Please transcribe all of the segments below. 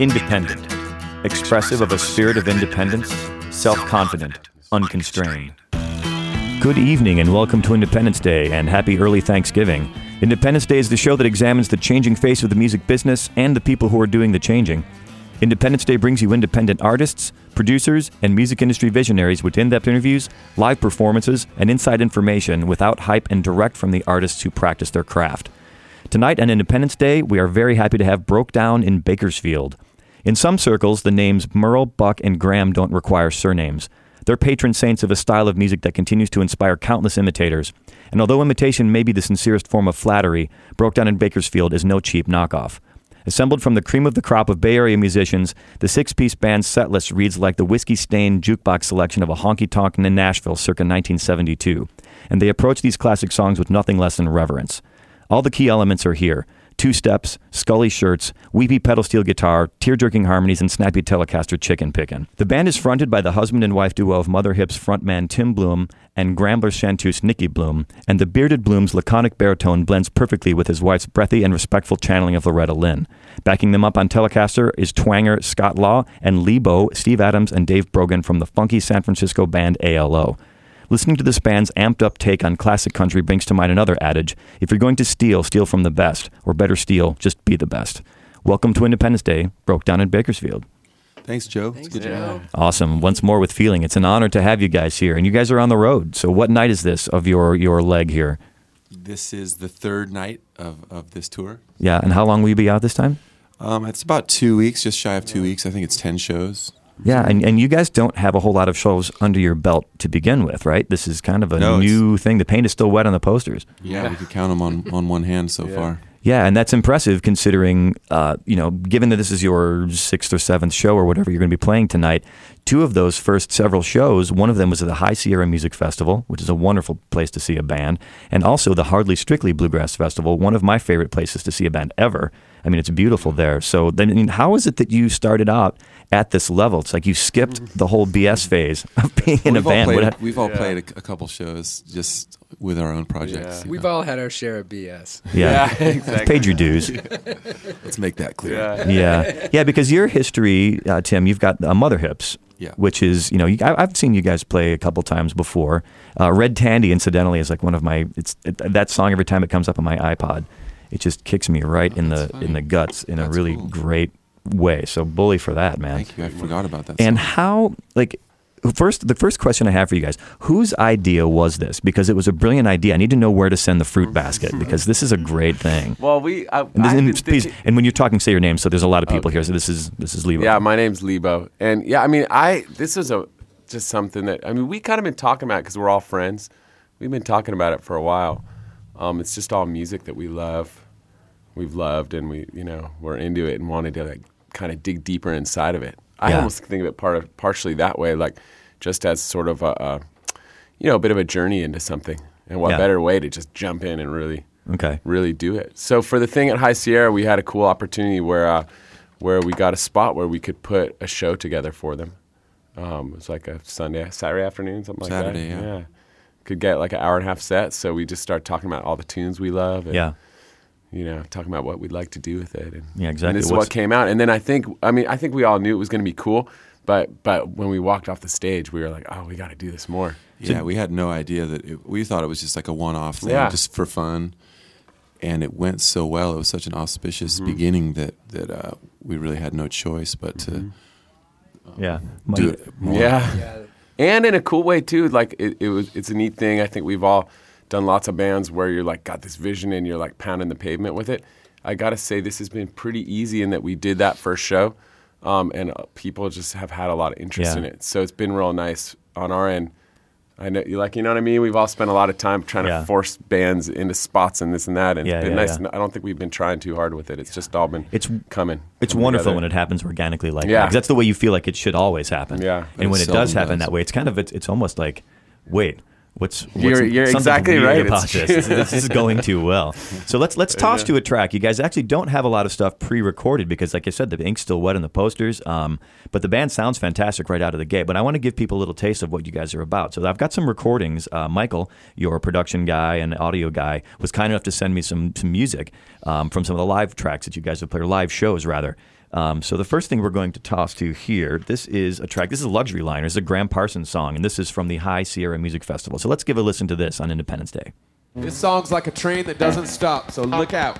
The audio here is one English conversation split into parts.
Independent, expressive of a spirit of independence, self confident, unconstrained. Good evening and welcome to Independence Day and happy early Thanksgiving. Independence Day is the show that examines the changing face of the music business and the people who are doing the changing. Independence Day brings you independent artists, producers, and music industry visionaries with in depth interviews, live performances, and inside information without hype and direct from the artists who practice their craft. Tonight on Independence Day, we are very happy to have Brokedown in Bakersfield. In some circles, the names Merle, Buck, and Gram don't require surnames. They're patron saints of a style of music that continues to inspire countless imitators. And although imitation may be the sincerest form of flattery, Brokedown in Bakersfield is no cheap knockoff. Assembled from the cream of the crop of Bay Area musicians, the six piece band's set list reads like the whiskey stained jukebox selection of a honky tonk in Nashville circa 1972. And they approach these classic songs with nothing less than reverence. All the key elements are here two steps, scully shirts, weepy pedal steel guitar, tear jerking harmonies, and snappy Telecaster chicken pickin'. The band is fronted by the husband and wife duo of Mother Hips frontman Tim Bluhm and Grambler chanteuse Nicki Bluhm, and the bearded Bluhm's laconic baritone blends perfectly with his wife's breathy and respectful channeling of Loretta Lynn. Backing them up on Telecaster is twanger Scott Law and Lebo, Steve Adams, and Dave Brogan from the funky San Francisco band ALO. Listening to this band's amped up take on classic country brings to mind another adage if you're going to steal, steal from the best, or better steal, just be the best. Welcome to Independence Day, Brokedown in Bakersfield. Thanks, Joe. Thanks, it's good Joe. Awesome. Once more with feeling. It's an honor to have you guys here. And you guys are on the road. So what night is this of your, your leg here? This is the third night of, of this tour. Yeah. And how long will you be out this time? Um, it's about two weeks, just shy of two weeks. I think it's 10 shows. Yeah, and, and you guys don't have a whole lot of shows under your belt to begin with, right? This is kind of a No, new thing. The paint is still wet on the posters. Yeah, we could count them on, on one hand so far. Yeah, and that's impressive considering, uh, you know, given that this is your sixth or seventh show or whatever you're going to be playing tonight. Two of those first several shows, one of them was at the High Sierra Music Festival, which is a wonderful place to see a band, and also the Hardly Strictly Bluegrass Festival, one of my favorite places to see a band ever. I mean, it's beautiful there. So then, I mean, how is it that you started out at this level? It's like you skipped the whole BS phase of being in we've a band. All played, What- we've all Yeah. played a, a couple shows just with our own projects. Yeah. We've know. all had our share of BS. yeah, exactly. paid your dues. Let's make that clear. Yeah. yeah, yeah. Because your history, uh, Tim, you've got uh, Mother Hips, Yeah. which is you know you, I, I've seen you guys play a couple times before. Uh, Red Tandy, incidentally, is like one of my. It's it, that song every time it comes up on my iPod, it just kicks me right in the funny. in the guts in a really cool. great way. So bully for that, man. Thank you. I forgot about that. And song. how like. First, the first question I have for you guys: Whose idea was this? Because it was a brilliant idea. I need to know where to send the fruit basket because this is a great thing. Well, we. I, And, this, I and please, did- and when you're talking, say your name. So there's a lot of people here. So this is this is Lebo. yeah, my name's Lebo, and yeah, I mean, I this is a just something that I mean, we kind of been talking about because we're all friends. We've been talking about it for a while. Um, it's just all music that we love, we've loved, and we you know we're into it and wanted to like kind of dig deeper inside of it. I Yeah. almost think of it part of partially that way, like just as sort of a, a you know a bit of a journey into something. And what Yeah. better way to just jump in and really Okay. really do it. So for the thing at High Sierra, we had a cool opportunity where uh, where we got a spot where we could put a show together for them. Um, it was like a Sunday, Saturday afternoon, something like Saturday, that. yeah. yeah Could get like an hour and a half set. So we just start talking about all the tunes we love. And, Yeah. You know, talking about what we'd like to do with it. And, Yeah, exactly. And this is What's- what came out. And then I think, I mean, I think we all knew it was going to be cool. But but when we walked off the stage, we were like, oh, we got to do this more. yeah, we had no idea that it, we thought it was just like a one-off thing, Yeah. just for fun. And it went so well. It was such an auspicious Mm-hmm. beginning that that uh, we really had no choice but to Mm-hmm. Yeah. do it more. Yeah. Yeah. and in a cool way too. Like it, it was, it's a neat thing. I think we've all done lots of bands where you're like got this vision and you're like pounding the pavement with it. I gotta say this has been pretty easy in that we did that first show, um, and uh, people just have had a lot of interest Yeah. in it. So it's been real nice on our end. I know you like you know what I mean. We've all spent a lot of time trying Yeah. to force bands into spots and this and that, and Yeah, it's been yeah, nice. I don't think we've been trying too hard with it. It's just all been It's coming. It's coming wonderful together. when it happens organically like Yeah. that. that's the way you feel like it should always happen. Yeah. And when It it does happen does. that way, it's kind of it's, it's almost like, wait, what's, what's You're- you're exactly right. about this? this is going too well. So let's let's toss to a track. You guys actually don't have a lot of stuff pre-recorded because, like I said, the ink's still wet in the posters. Um, but the band sounds fantastic right out of the gate. But I want to give people a little taste of what you guys are about. So I've got some recordings. Uh, Michael, your production guy and audio guy, was kind enough to send me some some music um, from some of the live tracks that you guys have played, or live shows rather. Um, so the first thing we're going to toss to here, this is a track. This is a luxury liner. This is a Gram Parsons song, and this is from the High Sierra Music Festival. So let's give a listen to this on Independence Day. This song's like a train that doesn't stop, so look out.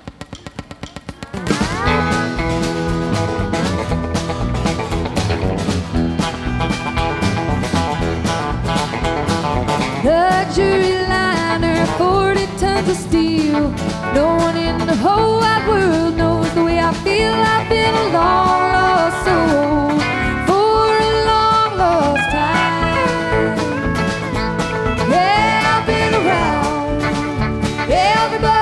Luxury liner, 40 tons of steel. No one in the whole wide world knows the way I feel. I've been a long lost oh, soul for a long lost time. Yeah, I've been around. Everybody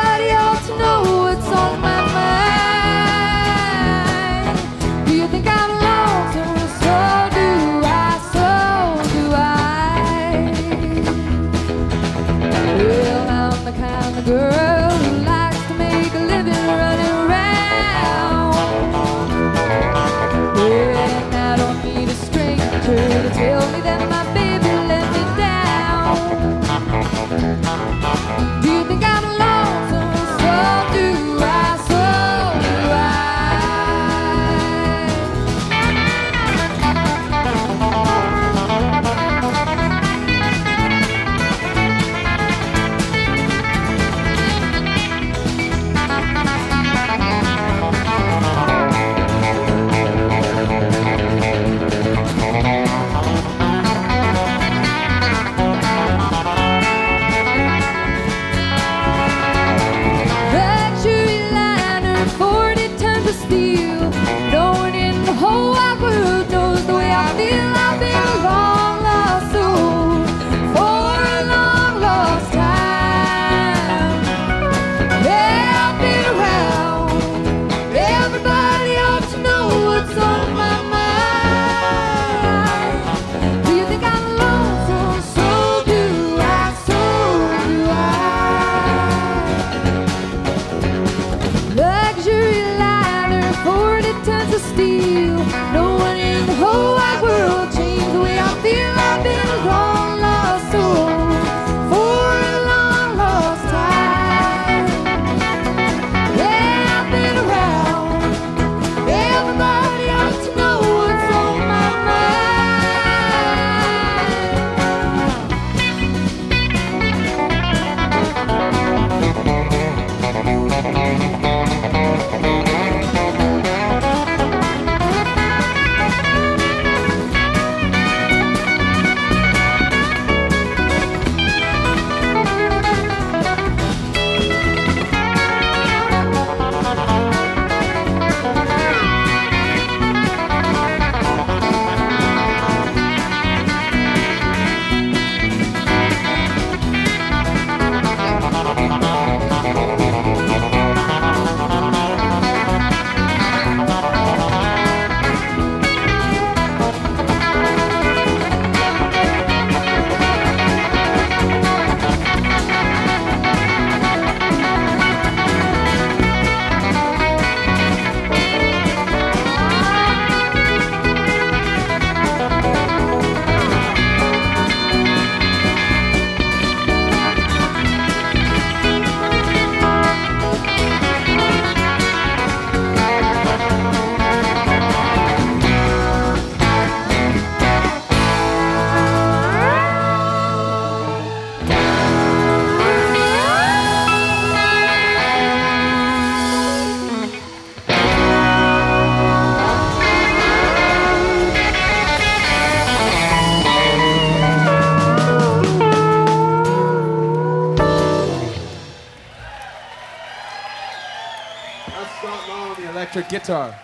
guitar.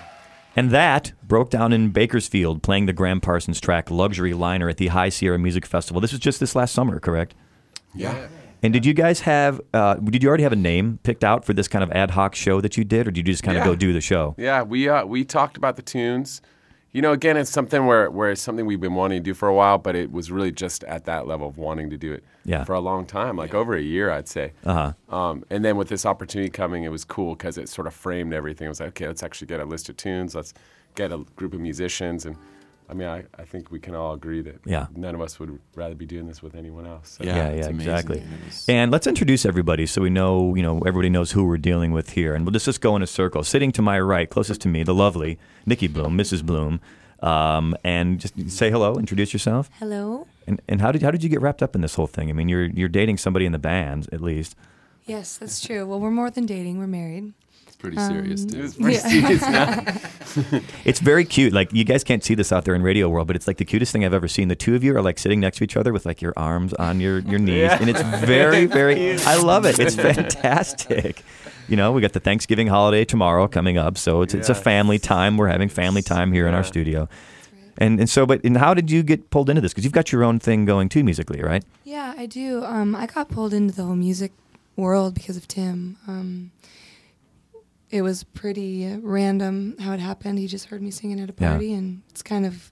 And that Brokedown in Bakersfield playing the Gram Parsons track Luxury Liner at the High Sierra Music Festival. This was just this last summer, correct? Yeah. And did you guys have, uh, did you already have a name picked out for this kind of ad hoc show that you did, or did you just kind of go do the show? Yeah, we uh, we talked about the tunes. You know, again, it's something where where it's something we've been wanting to do for a while, but it was really just at that level of wanting to do it Yeah. for a long time, like over a year, I'd say. Uh huh. Um, and then with this opportunity coming, it was cool because it sort of framed everything. It was like, okay, let's actually get a list of tunes. Let's get a group of musicians, and I mean, I, I think we can all agree that Yeah. none of us would rather be doing this with anyone else. So. Yeah, Yeah, yeah, exactly. And And let's introduce everybody so we know, you know, everybody knows who we're dealing with here. And we'll just, just go in a circle. Sitting to my right, closest to me, the lovely Nicki Bluhm, Mrs. Bluhm. Um, and just say hello, introduce yourself. Hello. And, and how did how did you get wrapped up in this whole thing? I mean, you're you're dating somebody in the band at least. Yes, that's true. Well, we're more than dating. We're married. It's pretty serious, Um, too. It's pretty serious now. It's very cute. Like you guys can't see this out there in radio world, but it's like the cutest thing I've ever seen. The two of you are like sitting next to each other with like your arms on your your knees, Yeah. and it's very very. I love it. It's fantastic. You know, we got the Thanksgiving holiday tomorrow coming up, so it's it's a family time. We're having family time here in our studio. And and so, but and how did you get pulled into this? Because you've got your own thing going too musically, right? Yeah, I do. Um, I got pulled into the whole music world because of Tim. Um, it was pretty random how it happened. He just heard me singing at a Yeah. party, and it's kind of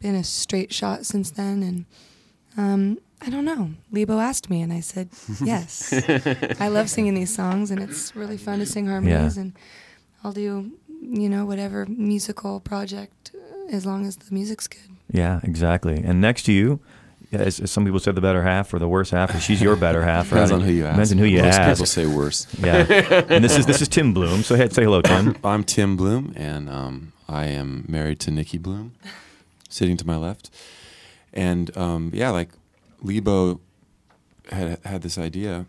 been a straight shot since then. And um, I don't know. Lebo asked me, and I said yes. I love singing these songs, and it's really fun to sing harmonies. And I'll do, you know, whatever musical project uh, as long as the music's good. Yeah, exactly. And next to you, as, as some people said, the better half or the worse half, or she's your better half. Depends right? on who you ask. Depends on who you Most ask. people say worse. Yeah. and this is this is Tim Bluhm. So ahead, say hello, Tim. I'm Tim Bluhm, and um, I am married to Nicki Bluhm, sitting to my left. And um, yeah, like Lebo had had this idea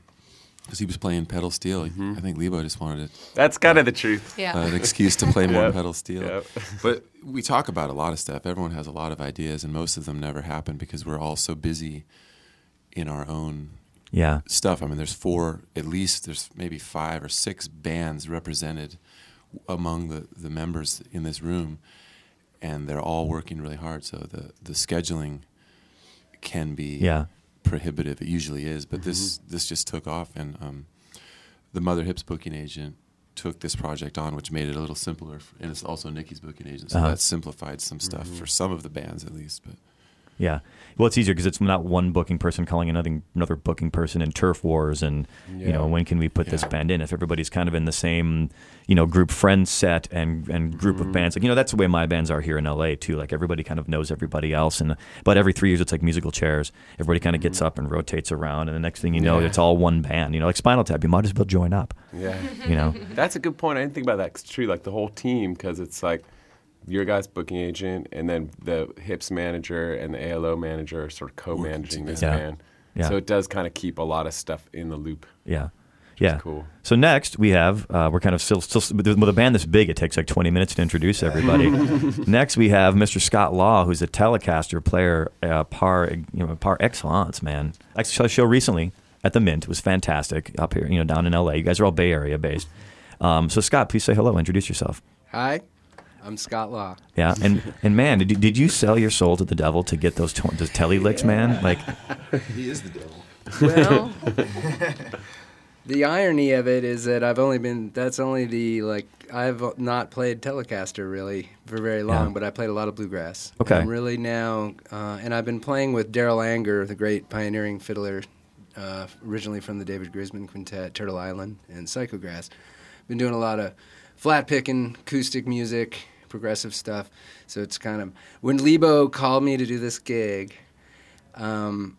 because he was playing pedal steel. Mm-hmm. I think Lebo just wanted it. That's kind of the truth. Yeah. a, an excuse to play more Yep. pedal steel. Yep. But we talk about a lot of stuff. Everyone has a lot of ideas, and most of them never happen because we're all so busy in our own Yeah. stuff. I mean, there's four, at least there's maybe five or six bands represented among the, the members in this room, and they're all working really hard. So the, the scheduling can be Yeah. Prohibitive. It usually is, but this this just took off, and um, the Mother Hips booking agent took this project on, which made it a little simpler, and it's also Nicki's booking agent, so Uh-huh. that simplified some stuff for some of the bands at least. But Yeah. Well, it's easier because it's not one booking person calling another another booking person in turf wars, and you know when can we put this band in? If everybody's kind of in the same you know group friend set and and group Mm-hmm. of bands, like you know that's the way my bands are here in LA too. Like everybody kind of knows everybody else, and about every three years it's like musical chairs. Everybody kind of gets up and rotates around, and the next thing you know, Mm-hmm. Yeah. it's all one band. You know, like Spinal Tap, you might as well join up. Yeah. You know. That's a good point. I didn't think about that. 'cause It's true, like the whole team, because it's like your guy's booking agent, and then the hips manager and the ALO manager are sort of co-managing this together. band. Yeah. So it does kind of keep a lot of stuff in the loop. Yeah. Yeah. cool. So next we have uh, we're kind of still still with a band this big it takes like 20 minutes to introduce everybody. next we have Mr. Scott Law who's a Telecaster player uh, par you know par excellence man. I saw a show recently at the Mint it was fantastic up here you know down in LA. You guys are all Bay Area based. Um, so Scott, please say hello. Introduce yourself. Hi, I'm Scott Law. Yeah, and and man, did you, did you sell your soul to the devil to get those to- those telly licks, man? Like, he is the devil. Well, the irony of it is that I've only been, that's only the, like, I've not played Telecaster really for very long, Yeah. but I played a lot of bluegrass. Okay. I'm really now, uh, and I've been playing with Darol Anger, the great pioneering fiddler, uh, originally from the David Grisman Quintet, Turtle Island, and Psychograss. Been doing a lot of flat picking, acoustic music, progressive stuff. So it's kind of, when Lebo called me to do this gig, um,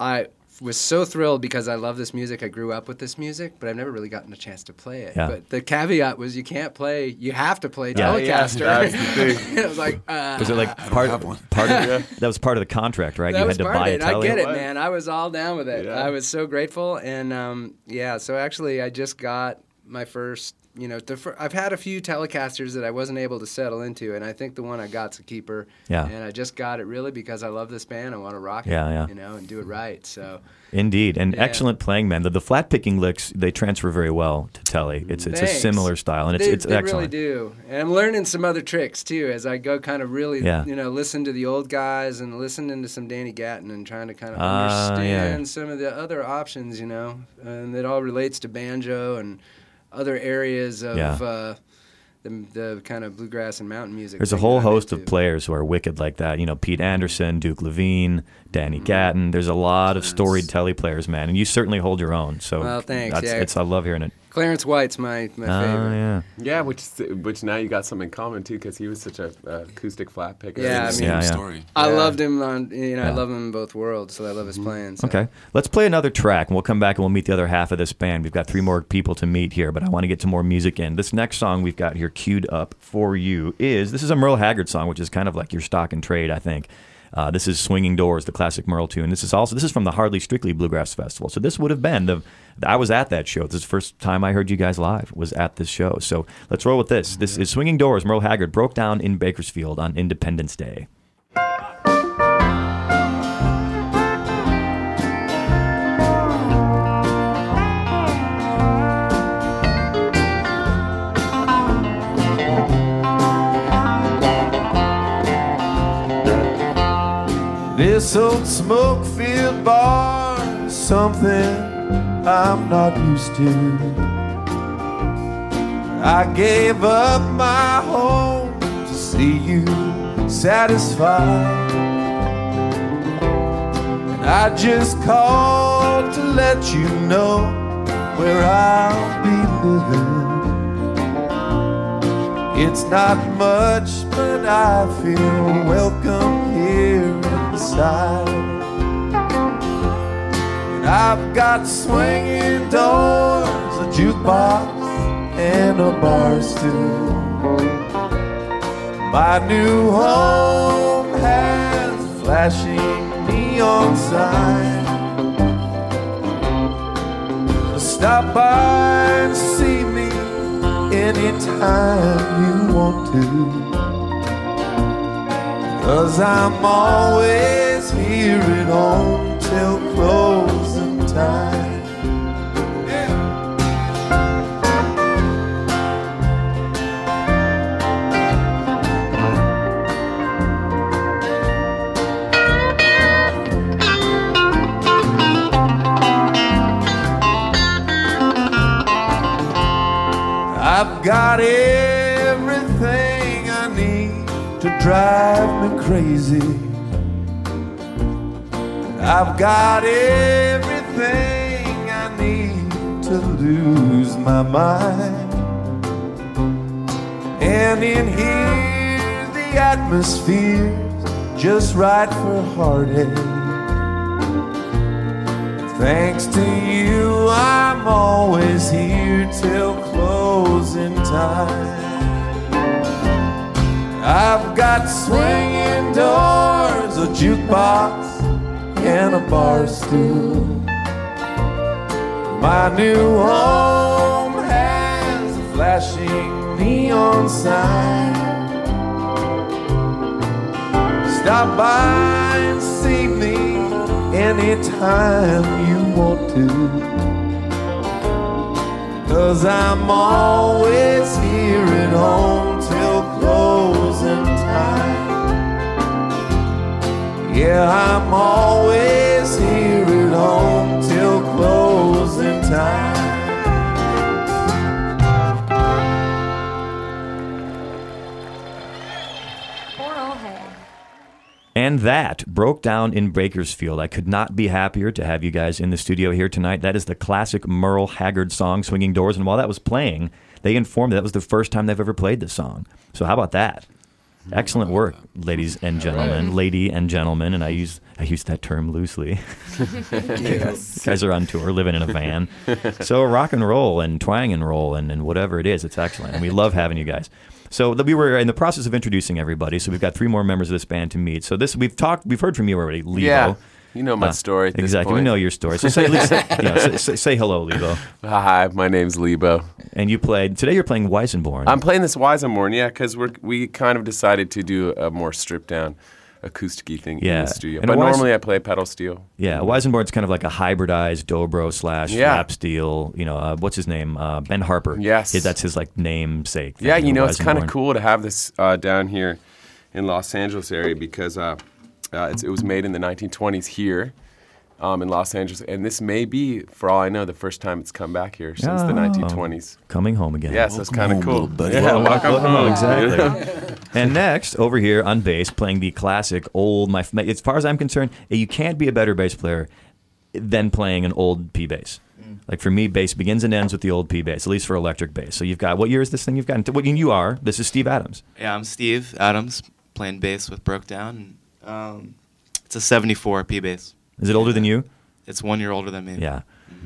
I was so thrilled because I love this music. I grew up with this music, but I've never really gotten a chance to play it. Yeah. But the caveat was you can't play. You have to play Yeah. Telecaster. Yeah, that's the thing. I was like, uh, was it like part part of that was part of the contract, right? that you was had to part buy of it. a I telly. get it, man. I was all down with it. Yeah. I was so grateful, and um, yeah. So actually, I just got my first. You know, fir- I've had a few Telecasters that I wasn't able to settle into, and I think the one I got's a keeper. Yeah. And I just got it really because I love this band. I want to rock it. Yeah, yeah. You know, and do it right. So. Indeed, and Yeah. excellent playing, man. The, the flat picking licks they transfer very well to telly. It's it's a similar style, and it's they, it's they excellent. really do. And I'm learning some other tricks too as I go kind of really, Yeah. you know, listen to the old guys and listening to some Danny Gatton and trying to kind of Ah, understand yeah. some of the other options, you know, and it all relates to banjo and other areas of Yeah. uh, the, the kind of bluegrass and mountain music. There's a whole host of players who are wicked like that. You know, Pete Anderson, Duke Levine, Danny Gatton. There's a lot of storied telly players, man, and you certainly hold your own. So Well, thanks. That's, Yeah. it's I love hearing it. Clarence White's my my Oh favorite. yeah. Yeah, which which now you got something in common too, because he was such a uh, acoustic flat picker. Yeah, I Same mean- Yeah, yeah. story. I Yeah. loved him on you know Yeah. I love him in both worlds, so I love his playing. So. Okay, let's play another track, and we'll come back and we'll meet the other half of this band. We've got three more people to meet here, but I want to get to more music in. This next song we've got here queued up for you is this is a Merle Haggard song, which is kind of like your stock and trade, I think. Uh, this is "Swinging Doors," the classic Merle tune. This is also this is from the Hardly Strictly Bluegrass Festival. So this would have been the I was at that show. This is the first time I heard you guys live was at this show. So let's roll with this. This is "Swinging Doors." Merle Haggard Brokedown in Bakersfield on Independence Day. This old smoke filled bar is something I'm not used to. I gave up my home to see you satisfied. And I just called to let you know where I'll be living. It's not much, but I feel welcome here. And I've got swinging doors, a jukebox, and a bar stool. My new home has flashing neon sign. Stop by and see me anytime you want to. Cause I'm always here at home till closing time. I've got everything drive me crazy. I've got everything I need to lose my mind. And in here, the atmosphere's just right for heartache. Thanks to you, I'm always here till closing time. I've got swinging doors, a jukebox, and a bar stool. My new home has a flashing neon sign. Stop by and see me anytime you want to. Cause I'm always here at home till closing time. Yeah, I'm always here at home till closing time. Poor old head. And that Brokedown in Bakersfield. I could not be happier to have you guys in the studio here tonight. That is the classic Merle Haggard song, Swinging Doors. And while that was playing, they informed me that was the first time they've ever played this song. So, how about that? Excellent work, ladies and gentlemen, lady and gentlemen, and I use I use that term loosely. You guys are on tour, living in a van. So rock and roll and twang and roll and, and whatever it is, it's excellent. And we love having you guys. So we were in the process of introducing everybody. So we've got three more members of this band to meet. So this we've talked, we've heard from you already, Lebo. Yeah, you know my Uh, story. Exactly, we know your story. So say, least, you know, say, say, say hello, Lebo. Hi, my name's Lebo. And you played today. You're playing Weissenborn. I'm playing this Weissenborn, yeah, because we we kind of decided to do a more stripped down acoustic thing in Yeah. the studio. And But normally I play pedal steel. yeah, Weissenborn's kind of like a hybridized dobro slash Yeah. lap steel. You know, uh, what's his name? Uh, ben Harper. Yes. Yeah, that's his like namesake. Yeah, you know, it's kind of cool to have this uh, down here in Los Angeles area because uh, it's, it was made in the 1920s here um, in Los Angeles, and this may be, for all I know, the first time it's come back here since the Oh. 1920s. Coming home again. Yes, that's kind of cool. little buddy. Yeah, welcome Welcome home. home, exactly. and next, over here on bass, playing the classic old. My, as far as I'm concerned, you can't be a better bass player than playing an old P bass. Like for me, bass begins and ends with the old P bass, at least for electric bass. So you've got what year is this thing you've got? What you are? This is Steve Adams. Yeah, I'm Steve Adams, playing bass with Brokedown. And, um, it's a 74 P bass. Is it older than you? It's one year older than me. Yeah.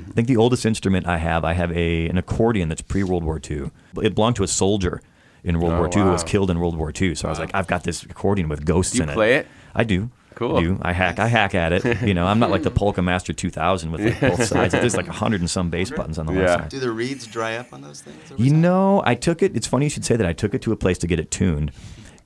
I think the oldest instrument I have, I have a an accordion that's pre World War II. It belonged to a soldier in World Oh, War II who was killed in World War II. So I was like, I've got this accordion with ghosts in it. Do you play it. it? I do. Cool. I do. I hack. I hack at it. You know, I'm not like the Polka Master 2000 with like both sides. There's like hundred and some bass buttons on the Yeah. left side. Do the reeds dry up on those things? You time? know, I took it. It's funny you should say that. I took it to a place to get it tuned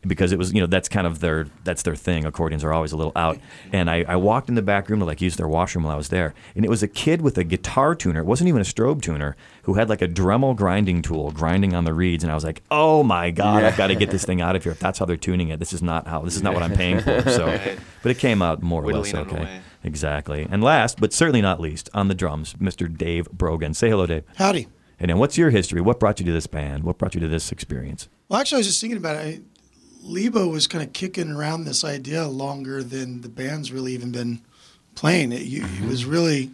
because it was, you know, that's kind of their that's their thing. Accordions are always a little out. And I, I walked in the back room to like use their washroom while I was there, and it was a kid with a guitar tuner. It wasn't even a strobe tuner who had like a Dremel grinding tool grinding on the reeds, and I was like, oh my god, I've got to get this thing out of here. If that's how they're tuning it, this is not how. This is not what I'm paying for. So, Right. but it came out more or less Whittling them okay. Exactly. And last, but certainly not least, on the drums, Mr. Dave Brogan. Say hello, Dave. Howdy. And then, what's your history? What brought you to this band? What brought you to this experience? Well, actually, I was just thinking about it. I, Lebo was kind of kicking around this idea longer than the band's really even been playing it. You, It mm-hmm. was really,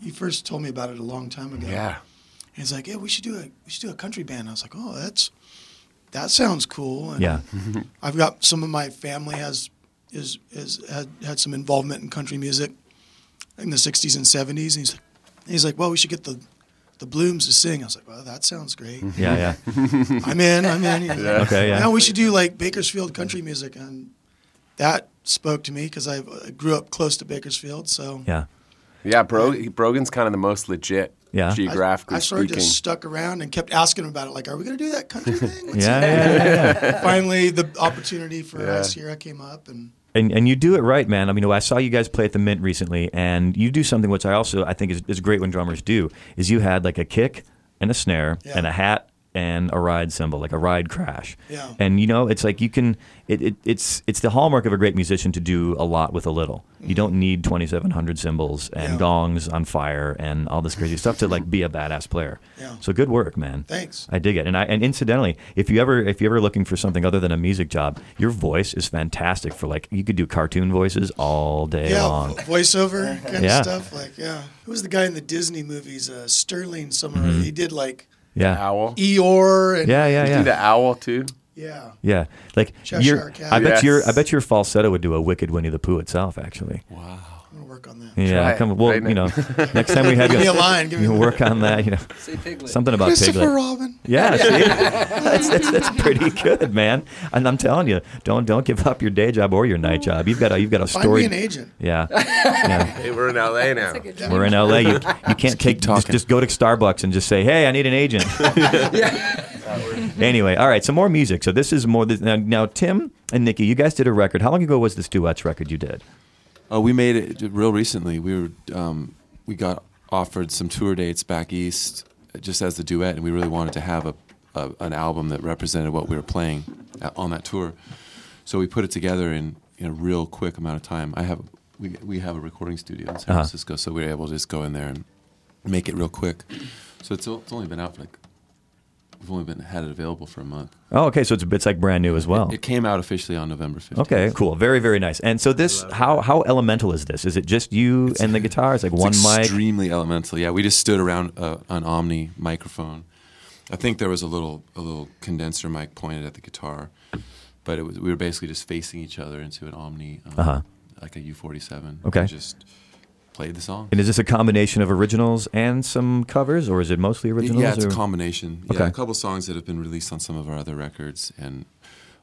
you first told me about it a long time ago. Yeah. And he's like, "Yeah, we should do a we should do a country band." I was like, "Oh, that's that sounds cool." And Yeah. I've got some of my family has is is had had some involvement in country music in the '60s and '70s. And he's he's like, "Well, we should get the the Bluhms to sing." I was like, "Well, that sounds great." Mm-hmm. Yeah, yeah. I'm in. I'm in. He's like, Okay, yeah. Now we should do like Bakersfield country music, and that spoke to me because I uh, grew up close to Bakersfield. So Yeah. Yeah, Bro- Brogan's kind of the most legit Yeah. Geographically I, I sort of speaking. just stuck around and kept asking him about it. Like, are we going to do that country thing? Yeah, yeah, yeah, yeah. Finally, the opportunity for Yeah. us here came up, and And and you do it right, man. I mean, I saw you guys play at the Mint recently, and you do something which I also I think is, is great when drummers do. Is you had like a kick and a snare Yeah. and a hat and a ride cymbal, like a ride crash. Yeah. And you know, it's like you can. It, it it's it's the hallmark of a great musician to do a lot with a little. You don't need twenty seven hundred cymbals and Mm-hmm. Yeah. gongs on fire and all this crazy stuff to like be a badass player. Yeah. So good work, man. Thanks. I dig it. And I and incidentally, if you ever if you ever looking for something other than a music job, your voice is fantastic for like you could do cartoon voices all day yeah, long. vo- voiceover kind Yeah. of stuff. Like, yeah, who was the guy in the Disney movies? Uh, Sterling somewhere. Mm-hmm. He did like Yeah. Owl. Eeyore and Yeah, yeah, You yeah. do the owl too. yeah. Yeah, like Cheshire your, Cat. I bet Yes. your, I bet your falsetto would do a wicked Winnie the Pooh itself. Actually, I'm gonna work on that. yeah. Try it Come, well, right you know, next time we have Give you, me a line. Give you a work on that. You know, Say Piglet. something about Christopher Piglet. Robin. Yeah, see, that's, that's that's pretty good, man. And I'm telling you, don't don't give up your day job or your night job. You've got a you've got a Find story. me an agent. Yeah, yeah. Hey, we're in LA now. We're in LA. You, you can't take just, just go to Starbucks and just say, "Hey, I need an agent." anyway, all right. Some more music. So this is more. Now, now, Tim and Nicki, you guys did a record. How long ago was this duets record you did? Oh, we made it real recently. We were um, we got offered some tour dates back east, just as the duet, and we really wanted to have a, a an album that represented what we were playing at, on that tour. So we put it together in, in a real quick amount of time. I have we we have a recording studio in San Uh-huh. Francisco, so we were able to just go in there and make it real quick. So it's, it's only been out for like we've only been had it available for a month. Oh, okay. So it's it's like brand new as well. It came out officially on November 15th. Okay, cool. Very, very nice. And so this, how how elemental is this? Is it just you and the guitar? It's like It's one mic. extremely elemental. Yeah, we just stood around uh, an Omni microphone. I think there was a little a little condenser mic pointed at the guitar, but it was we were basically just facing each other into an Omni, um, Uh-huh. like a U47. Okay. just played the song. And is this a combination of originals and some covers, or is it mostly originals? Yeah, it's or? a combination. Yeah, Okay. a couple songs that have been released on some of our other records, and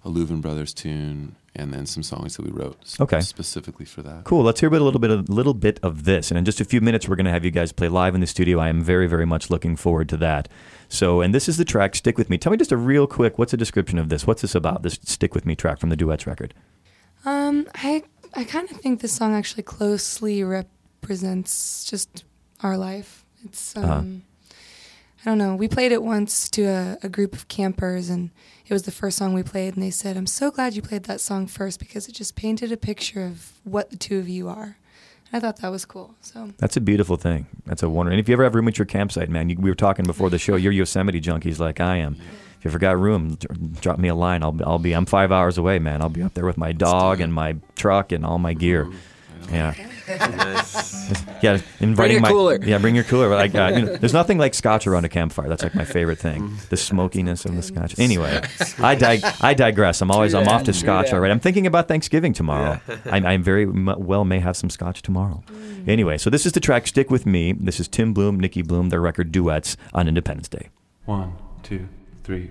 a Louvin Brothers tune, and then some songs that we wrote Okay. specifically for that. Cool. Let's hear a, a little bit, a little bit of this, and in just a few minutes, we're going to have you guys play live in the studio. I am very, very much looking forward to that. So, and this is the track "Stick with Me." Tell me just a real quick. What's a description of this? What's this about? This "Stick with Me" track from the duets record. Um, I I kind of think this song actually closely represents just our life. It's um, Uh-huh. I don't know. We played it once to a, a group of campers, and it was the first song we played. And they said, "I'm so glad you played that song first because it just painted a picture of what the two of you are." I thought that was cool. So That's a beautiful thing. That's a wonder. And if you ever have room at your campsite, man, you, we were talking before the show. You're Yosemite junkies like I am. If you ever got room, drop me a line. I'll I'll be. I'm five hours away, man. I'll be up there with my dog and my truck and all my gear. Yeah. Yeah, inviting a my cooler. yeah, bring your cooler. Like, uh, you know, there's nothing like scotch around a campfire. That's like my favorite thing, the smokiness of the scotch. Anyway, I dig- I digress. I'm always I'm off to scotch All right, I'm thinking about Thanksgiving tomorrow. I, I very m- well may have some scotch tomorrow. Anyway, so this is the track "Stick with Me." This is Tim Bluhm, Nicki Bluhm, their record duets on Independence Day. One, two, three.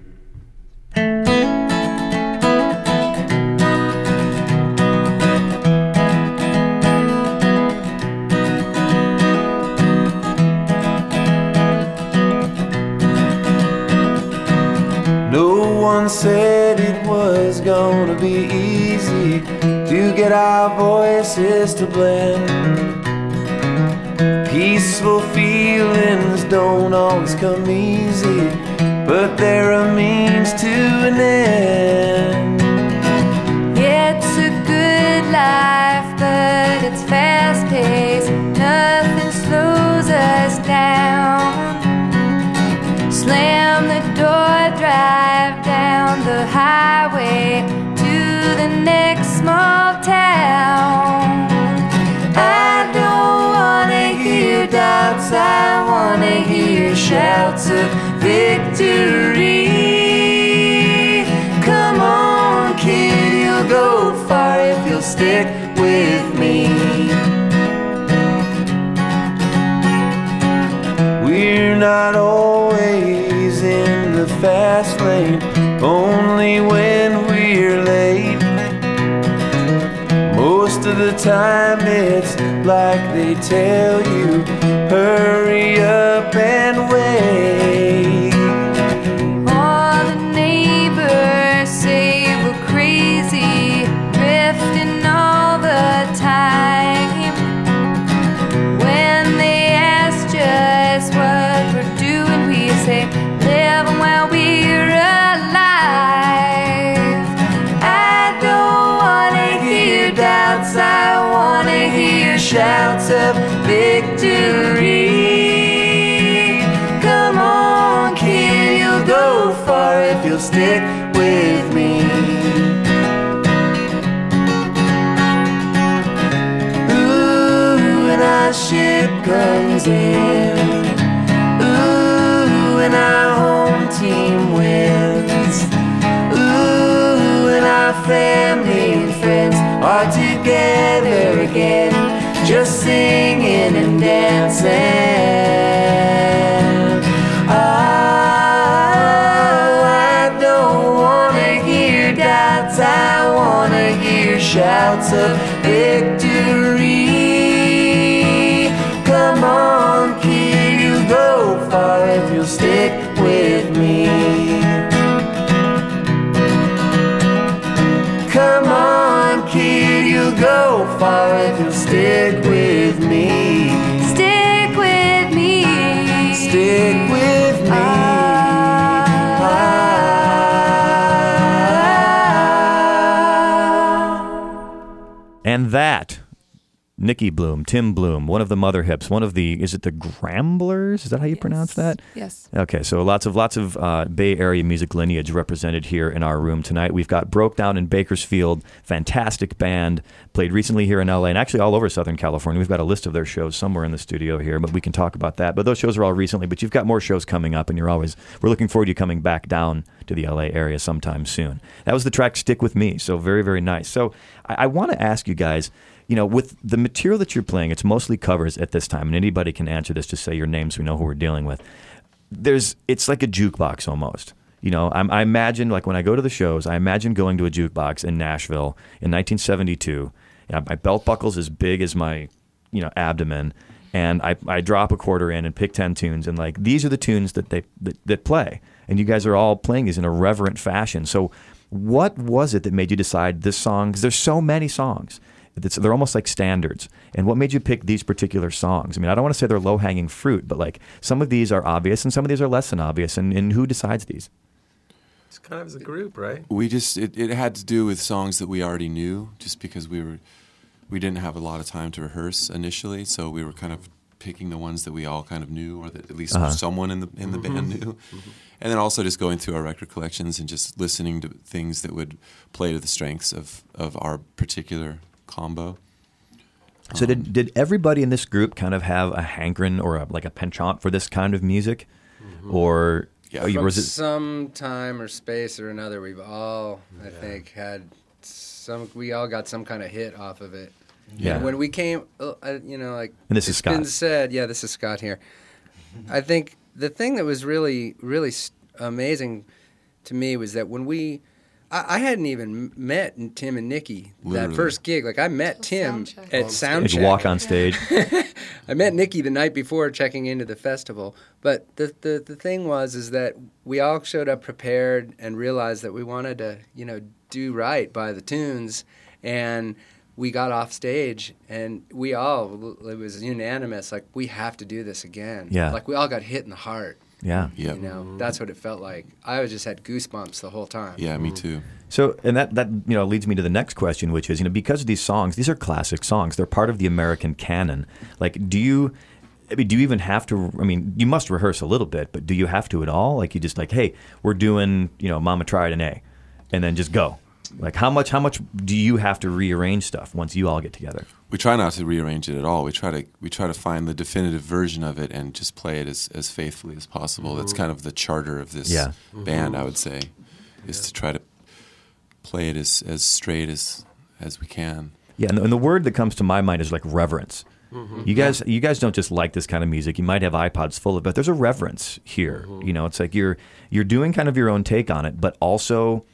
One said it was gonna be easy to get our voices to blend. Peaceful feelings don't always come easy, but they're a means to an end. Shouts of victory. Come on, kid, you'll go far if you'll stick with me. We're not always in the fast lane, only when we're late. Most of the time, it's like they tell you hurry Ooh, when our home team wins. Ooh, when our family and friends are together again, just singing and dancing. Oh, I don't wanna hear doubts, I wanna hear shouts of Nicki Bluhm, Tim Bluhm, one of the Mother Hips, one of the is it the Gramblers? Is that how you pronounce that? Yes. Okay, so lots of lots of uh, Bay Area music lineage represented here in our room tonight. We've got Brokedown in Bakersfield, fantastic band, played recently here in LA and actually all over Southern California. We've got a list of their shows somewhere in the studio here, but we can talk about that. But those shows are all recently, but you've got more shows coming up, and you're always we're looking forward to you coming back down to the LA area sometime soon. That was the track "Stick with Me," so very very nice. So I, I want to ask you guys you know, with the material that you're playing, it's mostly covers at this time, and anybody can answer this. Just say your names, so we know who we're dealing with. There's, it's like a jukebox almost. You know, I'm, I imagine like when I go to the shows, I imagine going to a jukebox in Nashville in 1972. You know, my belt buckle's as big as my, you know, abdomen, and I, I drop a quarter in and pick ten tunes, and like these are the tunes that they that, that play, and you guys are all playing these in a reverent fashion. So, what was it that made you decide this song? Because there's so many songs. It's, they're almost like standards. And what made you pick these particular songs? I mean, I don't want to say they're low hanging fruit, but like some of these are obvious and some of these are less than obvious. And, and who decides these? It's kind of as a group, right? We just it, it had to do with songs that we already knew, just because we were we didn't have a lot of time to rehearse initially, so we were kind of picking the ones that we all kind of knew, or that at least Uh-huh. someone in the in the mm-hmm. band knew, mm-hmm. and then also just going through our record collections and just listening to things that would play to the strengths of of our particular combo. So did um, did everybody in this group kind of have a hankering or a, like a penchant for this kind of music, mm-hmm. or Yeah. or From was it? some time or space or another, we've all, I think, had some. We all got some kind of hit off of it. Yeah. And when we came, uh, uh, you know, like And this is it's been Scott. said, yeah, this is Scott here. I think the thing that was really, really amazing to me was that when we, I, I hadn't even met Tim and Nicki Literally. that first gig. Like I met Tim soundcheck. at soundcheck. Did you walk on stage? I met Nicki the night before checking into the festival. But the, the the thing was is that we all showed up prepared and realized that we wanted to, you know, do right by the tunes and we got off stage and we all it was unanimous like we have to do this again. Yeah. Like we all got hit in the heart. Yeah. Yep. You know, that's what it felt like. I was just had goosebumps the whole time. Yeah, me too. So, and that that you know leads me to the next question, which is you know because of these songs, these are classic songs. They're part of the American canon. Like, do you? I mean, do you even have to? I mean, you must rehearse a little bit, but do you have to at all? Like, you just like, hey, we're doing, you know, Mama tried an A, and then just go. Like, how much? How much do you have to rearrange stuff once you all get together? We try not to rearrange it at all. We try to we try to find the definitive version of it and just play it as, as faithfully as possible. That's mm-hmm. kind of the charter of this Yeah. band, mm-hmm. I would say, is to try to play it as, as straight as as we can. Yeah, and the, and the word that comes to my mind is like reverence. Mm-hmm. You guys, you guys don't just like this kind of music. You might have iPods full of it. But there's a reverence here. You know, it's like you're you're doing kind of your own take on it, but also,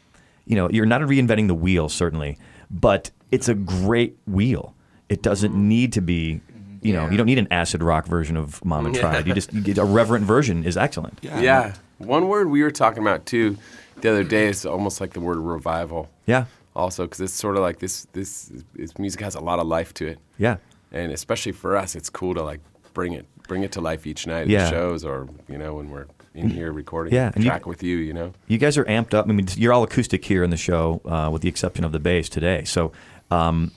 you know, you're not reinventing the wheel certainly, but it's a great wheel. It doesn't need to be, you know, Yeah. you don't need an acid rock version of Mama Tried. You just you get a reverent version is excellent. Yeah. One word we were talking about too the other day is almost like the word revival. Yeah, Also, because it's sort of like this, this, this music has a lot of life to it, yeah, and especially for us, it's cool to like bring it, bring it to life each night Yeah. at shows, or you know when we're in here recording Yeah, and you- track with you, you know. You guys are amped up. I mean, you're all acoustic here in the show, uh, with the exception of the bass today. So, um,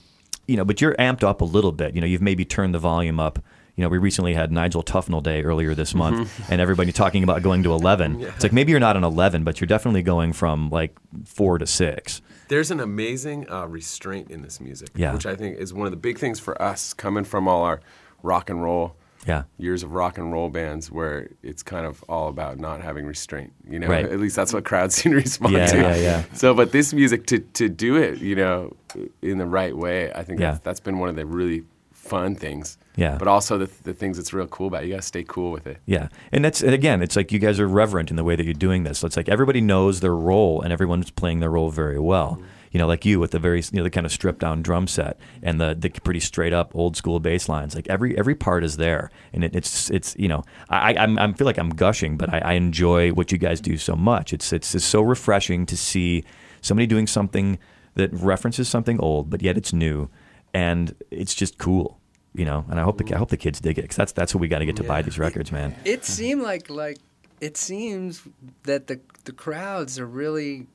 you know, but you're amped up a little bit. You know, you've maybe turned the volume up. You know, we recently had Nigel Tufnel Day earlier this month, and everybody talking about going to 11. It's like maybe you're not an 11, but you're definitely going from like four to six. There's an amazing uh, restraint in this music, Yeah. which I think is one of the big things for us coming from all our rock and roll Yeah. years of rock and roll bands where it's kind of all about not having restraint. You know, Right. at least that's what crowds seem to respond Yeah, to. yeah, yeah. So, but this music to to do it, you know, in the right way, I think Yeah. that's, that's been one of the really fun things. Yeah. But also the the things that's real cool about it. You got to stay cool with it. Yeah, and that's and again, it's like you guys are reverent in the way that you're doing this. So it's like everybody knows their role, and everyone's playing their role very well. Mm-hmm. You know, like you with the very you know the kind of stripped down drum set and the the pretty straight up old school bass lines. Like every every part is there, and it, it's it's you know I I I'm, I feel like I'm gushing, but I, I enjoy what you guys do so much. It's it's so refreshing to see somebody doing something that references something old, but yet it's new, and it's just cool. You know, and I hope the I hope the kids dig it because that's that's what we got to get to buy these records, man. It seemed like like it seems that the the crowds are really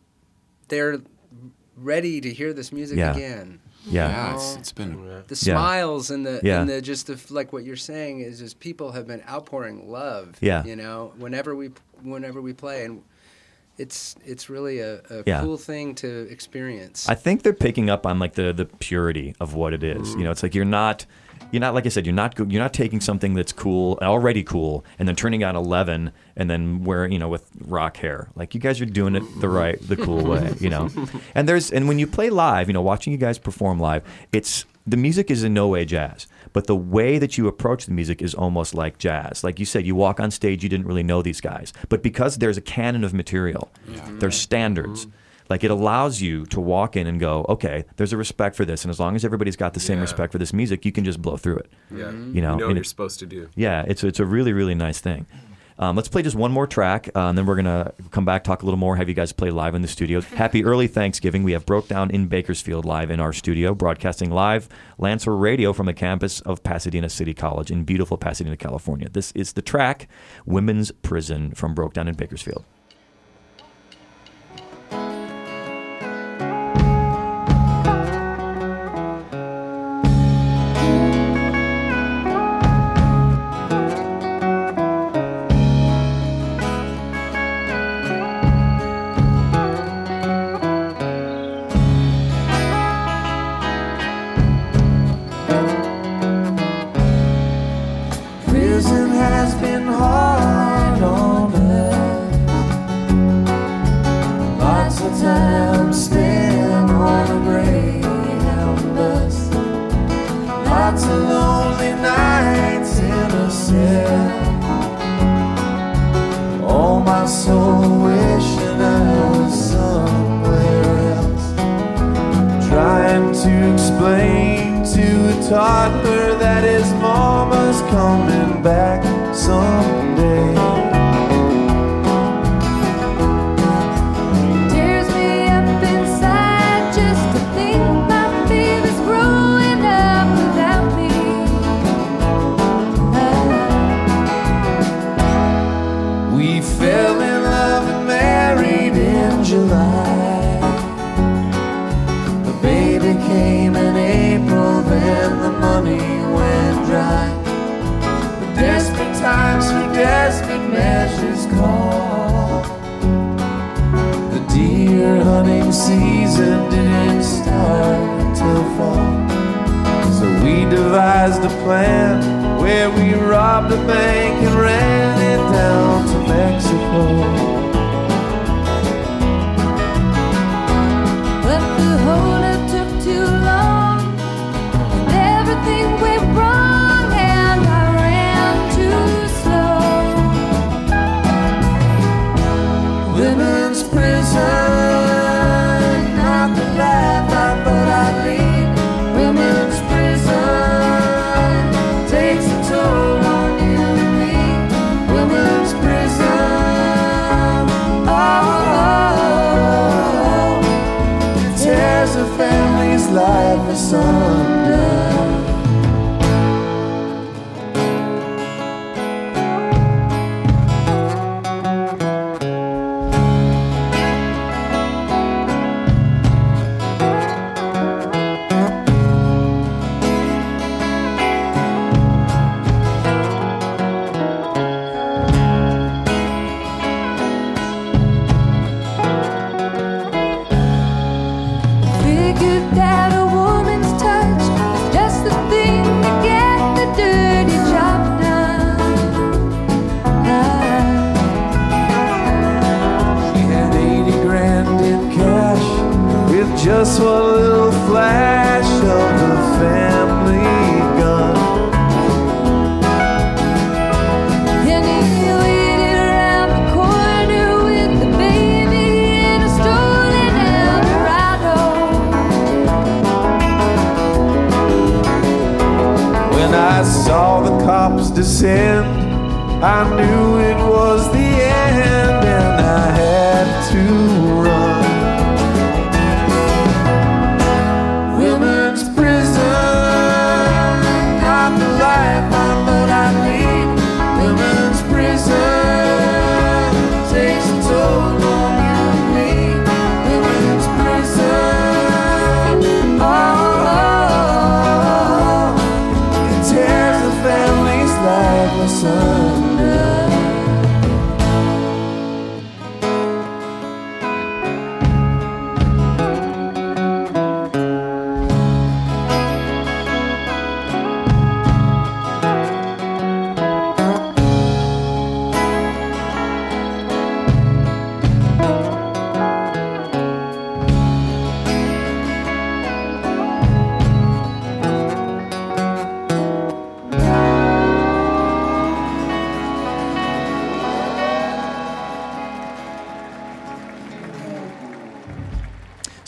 they're ready to hear this music Yeah. again. Yeah. Yeah, it's, it's been The smiles and the Yeah. and the just the like what you're saying is just people have been outpouring love. Yeah. You know, whenever we whenever we play and it's it's really a, a Yeah. cool thing to experience. I think they're picking up on like the the purity of what it is. Mm-hmm. You know, it's like you're not you're not like I said, you're not you're not taking something that's cool, already cool, and then turning out 11 and then wearing, you know, with rock hair. Like you guys are doing it the right the cool way, you know. And there's and when you play live, you know, watching you guys perform live, it's the music is in no way jazz, but the way that you approach the music is almost like jazz. Like you said, you walk on stage, you didn't really know these guys, but because there's a canon of material, there's standards. Mm-hmm. Like it allows you to walk in and go, okay, there's a respect for this, and as long as everybody's got the same Yeah. respect for this music, you can just blow through it. Yeah. You know, You know and what you're it- supposed to do. Yeah, it's it's a really really nice thing. Um, let's play just one more track, uh, and then we're gonna come back, talk a little more, have you guys play live in the studio. Happy early Thanksgiving. We have Brokedown in Bakersfield live in our studio, broadcasting live Lancer Radio from the campus of Pasadena City College in beautiful Pasadena, California. This is the track "Women's Prison" from Brokedown in Bakersfield.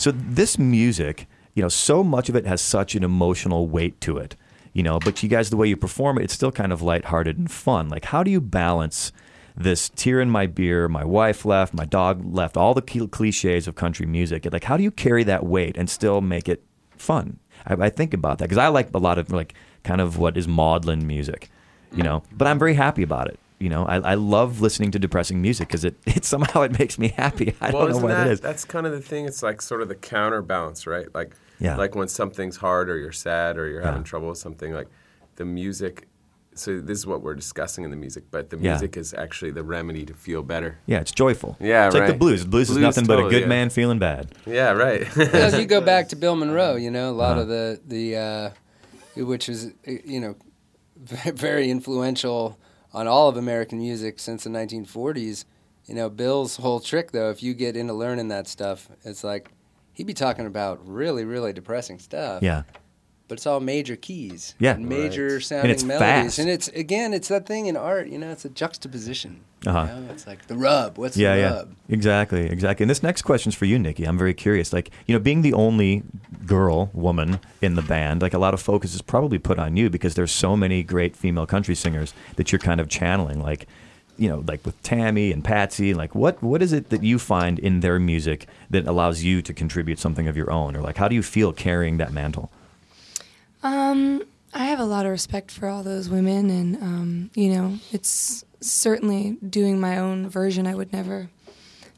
So this music, you know, so much of it has such an emotional weight to it, you know. But you guys, the way you perform it, it's still kind of lighthearted and fun. Like, how do you balance this tear in my beer, my wife left, my dog left, all the cliches of country music? Like, how do you carry that weight and still make it fun? I, I think about that because I like a lot of like kind of what is maudlin music, you know. But I'm very happy about it. You know, I, I love listening to depressing music because it, it somehow it makes me happy. I well, don't know what that, it is. That's kind of the thing. It's like sort of the counterbalance, right? Like, Yeah. like when something's hard or you're sad or you're having Yeah. trouble with something, like the music. So this is what we're discussing in the music, but the Yeah. music is actually the remedy to feel better. Yeah, it's joyful. Yeah, it's like the blues. The blues, is Blues, nothing but a good yeah. man feeling bad. Yeah, right. well, you go back to Bill Monroe, you know, a lot Uh-huh. of the the uh, which is uh, you know very influential on all of American music since the 1940s. You know, Bill's whole trick though, if you get into learning that stuff, it's like he'd be talking about really, really depressing stuff. Yeah. But it's all major keys. Yeah. And major Right. sounding And it's melodies. fast. And it's again, it's that thing in art, you know, it's a juxtaposition. Uh-huh. You know? It's like the rub. What's yeah, the yeah, rub? exactly, exactly. And this next question's for you, Nicki. I'm very curious. Like, you know, being the only girl, woman in the band, like a lot of focus is probably put on you because there's so many great female country singers that you're kind of channeling. Like, you know, like with Tammy and Patsy. Like, what what is it that you find in their music that allows you to contribute something of your own, or like, how do you feel carrying that mantle? Um, I have a lot of respect for all those women, and um, you know, it's certainly doing my own version. I would never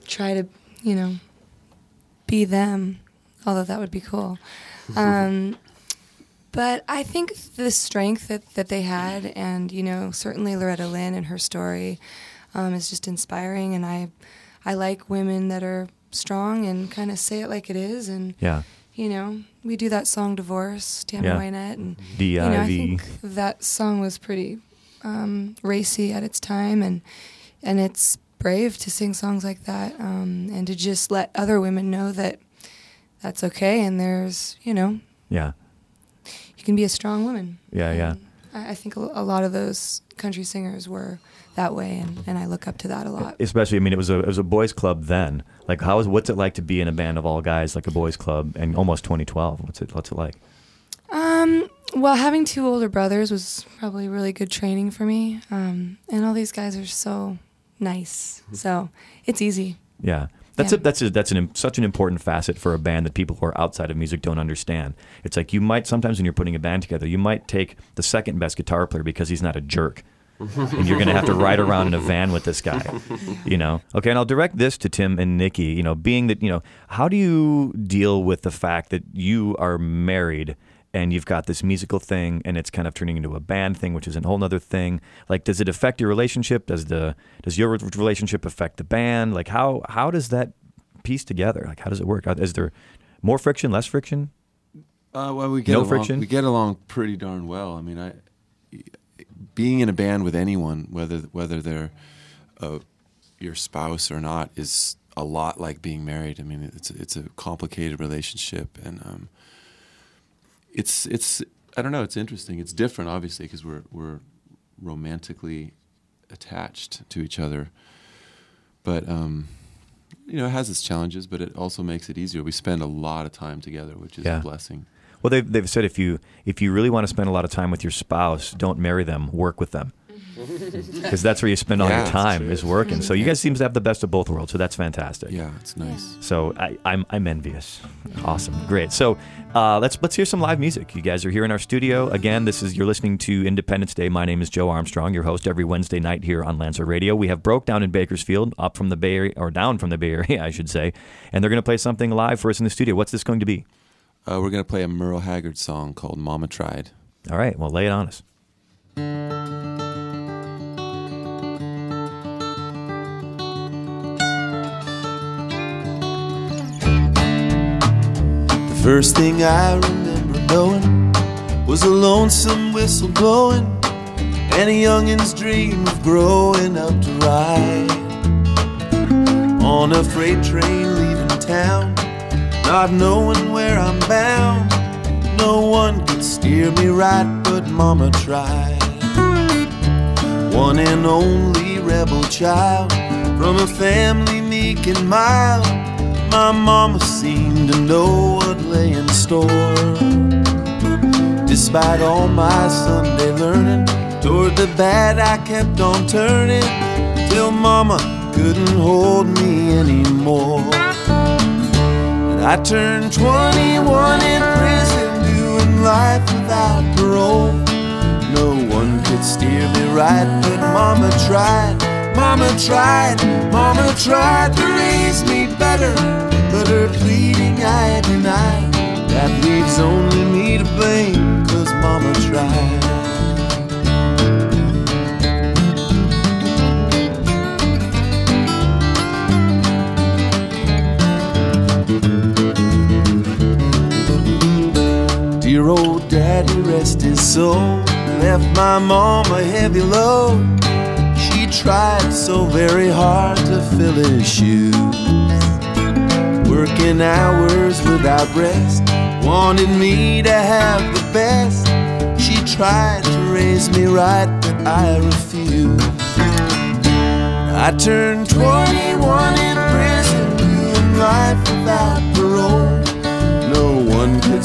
try to, you know, be them, although that would be cool. Um, but I think the strength that, that they had, and you know, certainly Loretta Lynn and her story, um, is just inspiring. And I, I like women that are strong and kind of say it like it is, and Yeah. You know, we do that song "Divorce," Tammy Yeah. Wynette, and you know, I think that song was pretty um, racy at its time, and and it's brave to sing songs like that, um, and to just let other women know that that's okay, and there's you know, Yeah, you can be a strong woman. yeah, yeah. I, I think a, a lot of those country singers were that way, and, and I look up to that a lot. Especially, I mean, it was a it was a boys' club then. Like, how is what's it like to be in a band of all guys, like a boys' club, and almost 2012? What's it What's it like? Um, well, having two older brothers was probably really good training for me. Um, and all these guys are so nice, so it's easy. Yeah. That's Yeah. a, that's a, that's an such an important facet for a band that people who are outside of music don't understand. It's like you might sometimes when you're putting a band together, you might take the second best guitar player because he's not a jerk. And you're going to have to ride around in a van with this guy, you know. Okay, and I'll direct this to Tim and Nicki. You know, being that you know, how do you deal with the fact that you are married and you've got this musical thing and it's kind of turning into a band thing, which is a whole other thing. Like, does it affect your relationship? Does the does your relationship affect the band? Like, how how does that piece together? Like, how does it work? Is there more friction, less friction? Uh, well, we get No along, friction? We get along pretty darn well. I mean, I being in a band with anyone, whether whether they're uh, your spouse or not, is a lot like being married. I mean, it's it's a complicated relationship, and um, it's it's I don't know. It's interesting. It's different, obviously, because we're we're romantically attached to each other, but. Um, you know, it has its challenges, but it also makes it easier. We spend a lot of time together, which is Yeah. a blessing. Well, they've they've said if you if you really want to spend a lot of time with your spouse, don't marry them, work with them, because that's where you spend all Yeah, your time is working. So you guys seem to have the best of both worlds. So that's fantastic. Yeah, it's nice. So I, I'm I'm envious. Awesome, great. So uh, let's let's hear some live music. You guys are here in our studio again. This is you're listening to Independence Day. My name is Joe Armstrong, your host every Wednesday night here on Lancer Radio. We have Brokedown in Bakersfield, up from the Bay Area or down from the Bay Area, I should say, and they're going to play something live for us in the studio. What's this going to be? Uh, we're going to play a Merle Haggard song called Mama Tried. All right, well, lay it on us. The first thing I remember knowing was a lonesome whistle blowing and a youngin's dream of growing up to ride on a freight train leaving town, not knowing where I'm bound. No one could steer me right, but Mama tried. One and only rebel child from a family meek and mild. My mama seemed to know what lay in store. Despite all my Sunday learning, toward the bad I kept on turning till mama couldn't hold me anymore. I turned 21 in prison, doing life without parole. No one could steer me right, but mama tried. Mama tried, mama tried to raise me better, but her pleading I denied. That leaves only me to blame, cause mama tried. Dear old daddy, rest his soul, left my mom a heavy load. She tried so very hard to fill his shoes. Working hours without rest, wanted me to have the best. She tried to raise me right, but I refused. I turned 21 in prison, life without parole.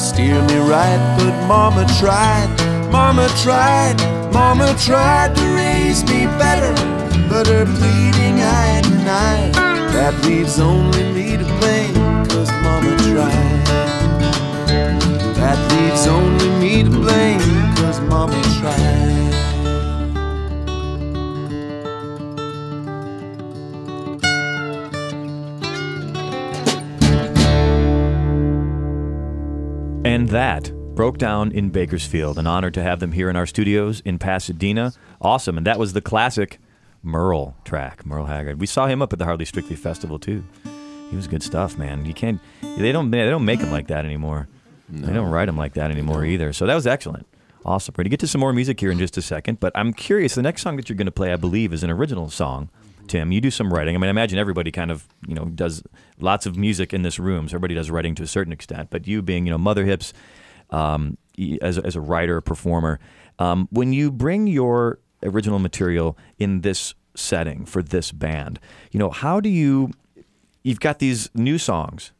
Steer me right, but Mama tried, Mama tried, Mama tried to raise me better. But her pleading I denied. That leaves only me to blame, cause Mama tried. That Brokedown in Bakersfield. An honor to have them here in our studios in Pasadena. Awesome. And that was the classic Merle track, Merle Haggard. We saw him up at the Hardly Strictly Festival too. He was good stuff, man. You can't. They don't. They don't make him like that anymore. They don't write him like that anymore either. So that was excellent. Awesome. We're going to get to some more music here in just a second, but I'm curious. The next song that you're going to play, I believe, is an original song. Tim, you do some writing. I mean, I imagine everybody kind of, you know, does lots of music in this room. So everybody does writing to a certain extent. But you being, you know, Mother Hips, um, as, a- as a writer, performer, um, when you bring your original material in this setting for this band, you know, how do you, you've got these new songs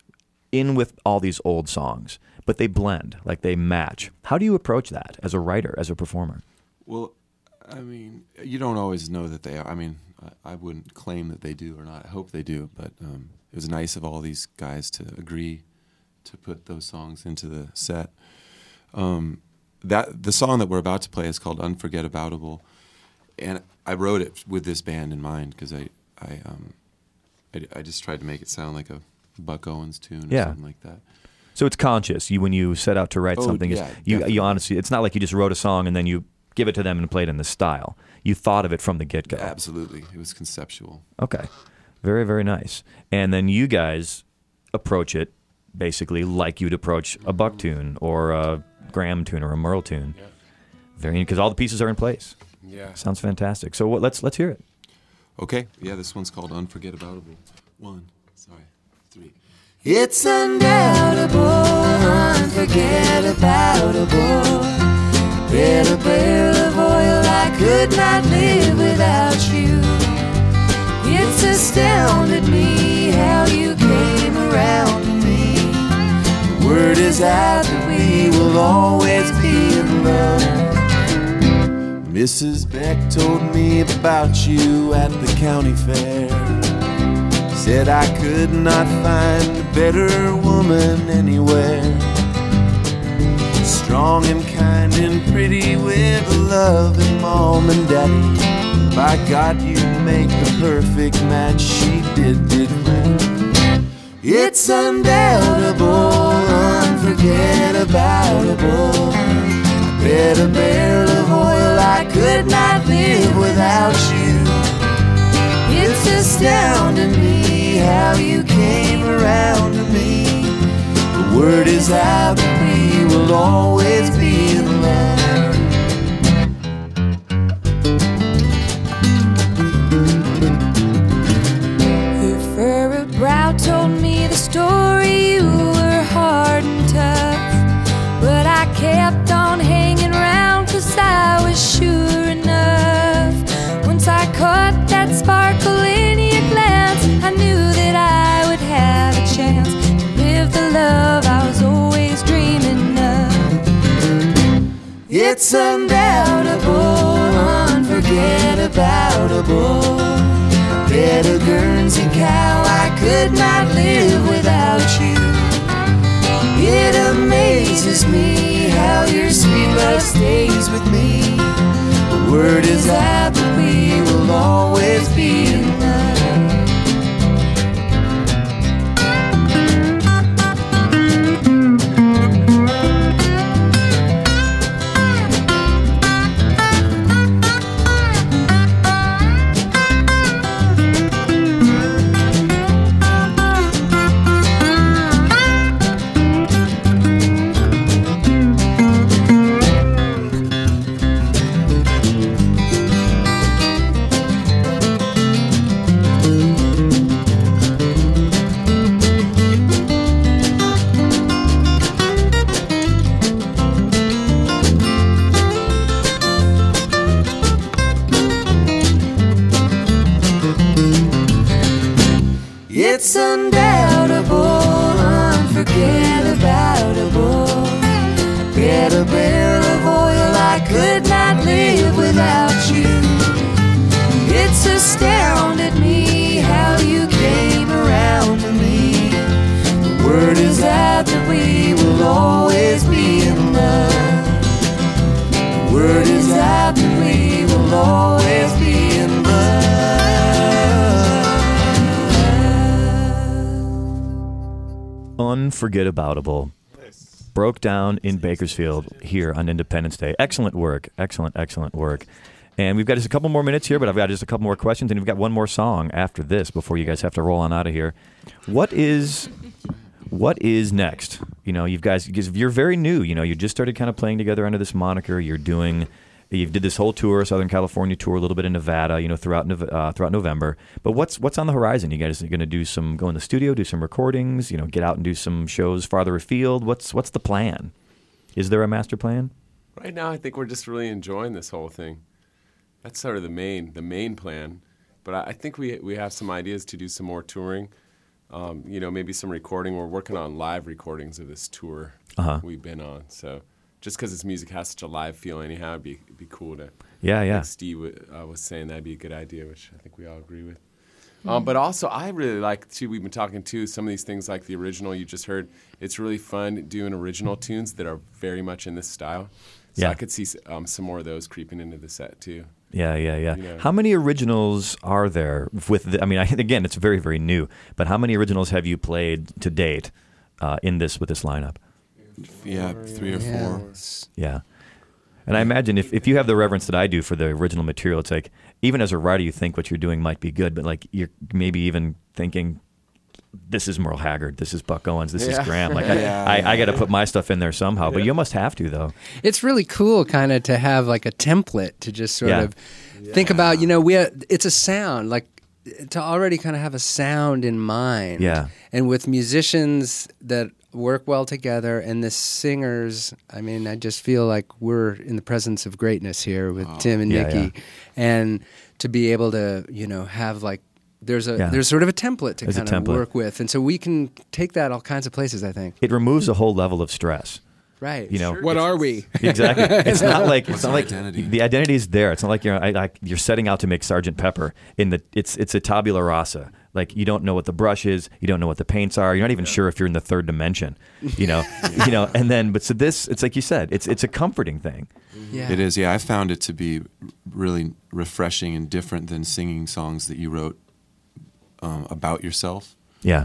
in with all these old songs, but they blend, like they match. How do you approach that as a writer, as a performer? Well, I mean, you don't always know that they are. I mean, I, I wouldn't claim that they do or not. I hope they do, but um, it was nice of all these guys to agree to put those songs into the set. Um, that the song that we're about to play is called "Unforgettaboutable," and I wrote it with this band in mind because I, I, um, I, I just tried to make it sound like a Buck Owens tune or Yeah. something like that. So it's conscious. You when you set out to write Oh, something, yeah, you definitely. you honestly, it's not like you just wrote a song and then you give it to them and play it in the style. You thought of it from the get go. Absolutely, it was conceptual. Okay, very very nice. And then you guys approach it basically like you'd approach a Buck tune or a Gram tune or a Merle tune. Very because all the pieces are in place. Yeah. Sounds fantastic. So what, let's let's hear it. Okay, yeah, this one's called "Unforgettaboutable." One, sorry, three. It's undoubtable, unforgettaboutable. Bet a barrel of oil I could not live without you. It's astounded me how you came around me. The word is out that we will always be in love. Mrs. Beck told me about you at the county fair. Said I could not find a better woman anywhere. Strong and kind and pretty with a loving mom and daddy. By God, you make the perfect match. She did declare. It's undoubtable, unforgettaboutable. Bet a barrel of oil I could not live without you. It's astounding me how you came around to me. The word is out that we will always be caught that sparkle in your glance, I knew that I would have a chance to live the love I was always dreaming of. It's undoubtable, unforgettaboutable. Bet a Guernsey cow I could not live without you. It amazes me how your sweet love stays with me. Word is that we will always be Unforgettable. Brokedown in Bakersfield here on Independence Day. Excellent work. Excellent, excellent work. And we've got just a couple more minutes here, but I've got just a couple more questions, and we've got one more song after this before you guys have to roll on out of here. What is what is next? You know, you guys, you're very new. You know, you just started kind of playing together under this moniker. You're doing, you did this whole tour, Southern California tour, a little bit in Nevada. You know, throughout uh, throughout November. But what's what's on the horizon? You guys are going to do some, go in the studio, do some recordings. You know, get out and do some shows farther afield. What's what's the plan? Is there a master plan? Right now, I think we're just really enjoying this whole thing. That's sort of the main the main plan. But I, I think we we have some ideas to do some more touring. Um, you know, maybe some recording. We're working on live recordings of this tour Uh-huh. we've been on. So just because this music has such a live feel, anyhow, it'd be it'd be cool to. Yeah, yeah. Like Steve uh, was saying that'd be a good idea, which I think we all agree with. Um, but also, I really like too. We've been talking too. Some of these things, like the original you just heard, it's really fun doing original tunes that are very much in this style. So Yeah. I could see um, some more of those creeping into the set too. Yeah, yeah, yeah. You know. How many originals are there with? The, I mean, I, again, it's very, very new. But how many originals have you played to date uh, in this with this lineup? Yeah, three or four. Yeah. And I imagine if, if you have the reverence that I do for the original material, it's like even as a writer, you think what you're doing might be good, but like you're maybe even thinking, this is Merle Haggard, this is Buck Owens, this Yeah. is Gram. Like Yeah, I, I, yeah, I got to put my stuff in there somehow. But you must have to though. It's really cool, kind of, to have like a template to just sort Yeah. of think about. You know, we uh, it's a sound like to already kind of have a sound in mind. Yeah. and with musicians that work well together and the singers, I mean, I just feel like we're in the presence of greatness here with oh. Tim and Yeah, Nicki, and to be able to, you know, have like. There's a Yeah. there's sort of a template to There's kind of template. work with, and so we can take that all kinds of places. I think. It removes a whole level of stress. Right. You know, What are we? Exactly. It's not like What's it's not like identity? the identity is there. It's not like you're I, I, you're setting out to make Sergeant Pepper in the it's it's a tabula rasa. Like you don't know what the brush is, you don't know what the paints are. You're not even sure if you're in the third dimension. You know, you know. And then, but so this, it's like you said, it's it's a comforting thing. Yeah. It is, yeah. I found it to be really refreshing and different than singing songs that you wrote um, about yourself. Yeah.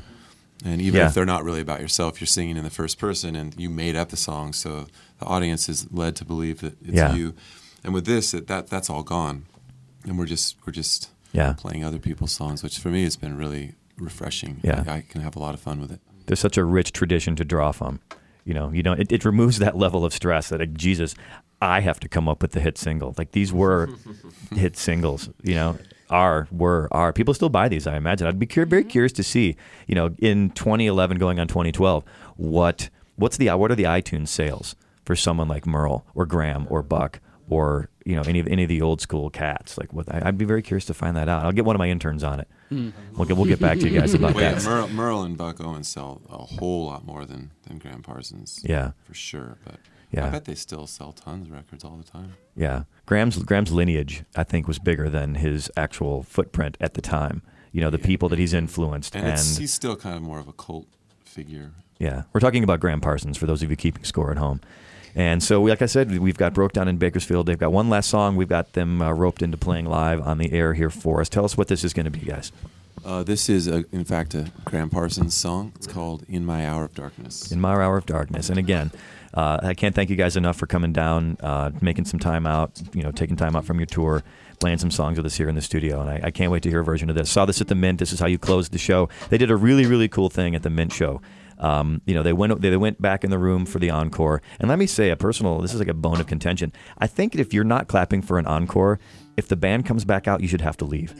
And even Yeah. if they're not really about yourself, you're singing in the first person and you made up the song, so the audience is led to believe that it's Yeah. you. And with this, it, that that's all gone, and we're just we're just Yeah. playing other people's songs, which for me has been really refreshing. Yeah. I, I can have a lot of fun with it. There's such a rich tradition to draw from. You know, you know, it, it removes that level of stress that like, Jesus, I have to come up with the hit single. Like these were hit singles. You know, are were are people still buy these? I imagine. I'd be cur- very curious to see. You know, in 2011 going on 2012, what what's the what are the iTunes sales for someone like Merle or Gram or Buck or you know any of any of the old school cats? Like, what I, I'd be very curious to find that out. I'll get one of my interns on it. Hmm. We'll get we'll get back to you guys about Wait, that. Merle, Merle and Buck Owens sell a whole lot more than, than Gram Parsons. Yeah. For sure. But Yeah. I bet they still sell tons of records all the time. Yeah, Gram's Gram's lineage, I think, was bigger than his actual footprint at the time. You know, the people that he's influenced, And, and, he's still kind of more of a cult figure. yeah, we're talking about Gram Parsons for those of you keeping score at home. And so, like I said, we've got Brokedown in Bakersfield. They've got one last song. We've got them uh, roped into playing live on the air here for us. Tell us what this is going to be, guys. Uh, this is, a, in fact, a Gram Parsons song. It's called "In My Hour of Darkness." in my hour of darkness. And again, uh, I can't thank you guys enough for coming down, uh, making some time out, you know, taking time out from your tour, playing some songs with us here in the studio. And I, I can't wait to hear a version of this. Saw this at the Mint. This is how you closed the show. They did a really, really cool thing at the Mint show. Um, you know, they went they went back in the room for the encore. And let me say a personal. This is like a bone of contention. I think if you're not clapping for an encore, if the band comes back out, you should have to leave.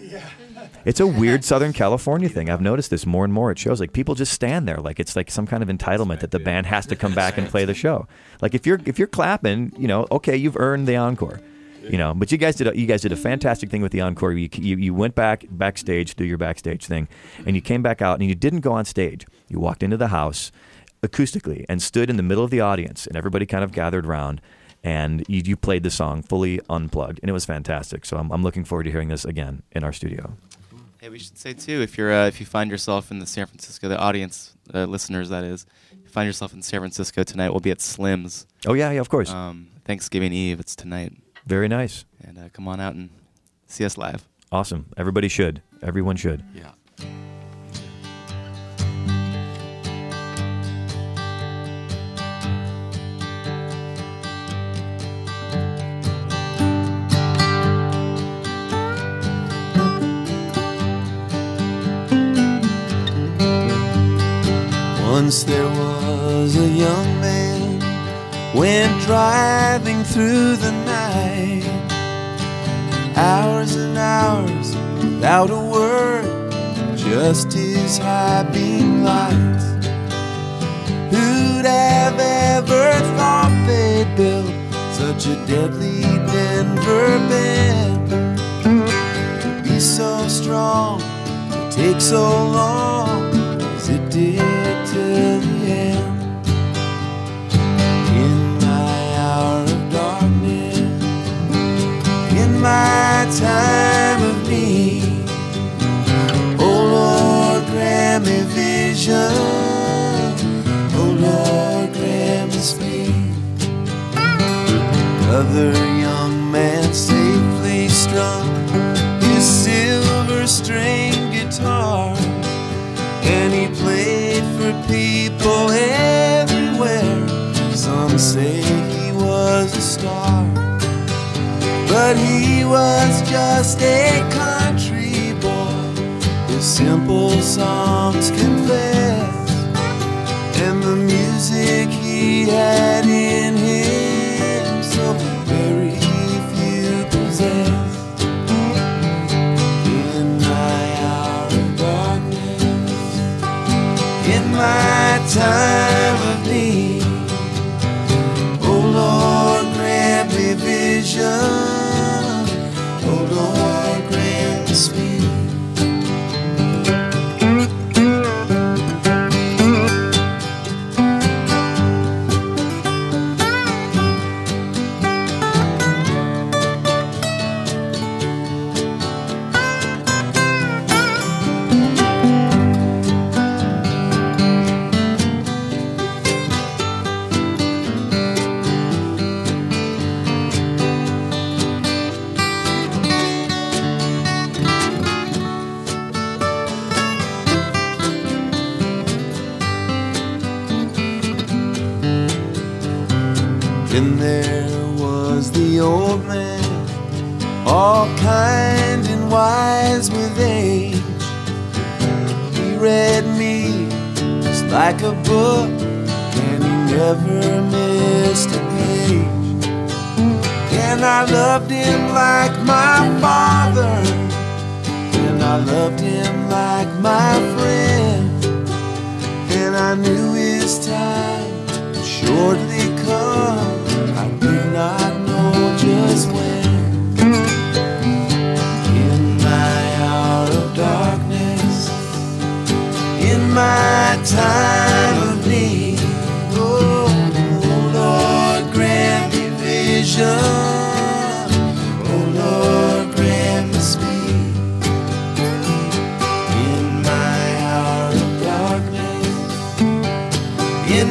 It's a weird Southern California thing. I've noticed this more and more. It shows like people just stand there like it's like some kind of entitlement that the band has to come back and play the show. Like if you're if you're clapping, you know, okay, you've earned the encore. You know, but you guys did a, you guys did a fantastic thing with the encore. You, you you went back backstage, do your backstage thing, and you came back out and you didn't go on stage. You walked into the house acoustically and stood in the middle of the audience, and everybody kind of gathered around. and you, you played the song fully unplugged, and it was fantastic. So I'm, I'm looking forward to hearing this again in our studio. Hey, we should say too, if you're uh, if you find yourself in the San Francisco, the audience, uh, listeners, that is, if you find yourself in San Francisco tonight, we'll be at Slim's. Oh yeah, yeah, of course. Um, Thanksgiving Eve, it's tonight, Very nice. and uh, come on out and see us live. Awesome. Everybody should. Everyone should. Yeah. Once there was a young man went driving through the night, hours and hours without a word, just his high beam lights. Who'd have ever thought they'd build such a deadly Denver band? To be so strong, to take so long as it did my time of need, oh Lord, grant me vision, oh Lord, grant me speed. Other young man safely strung. His silver string guitar. And he played for people everywhere. Some say he was a star, but he was just a country boy. His simple songs confess,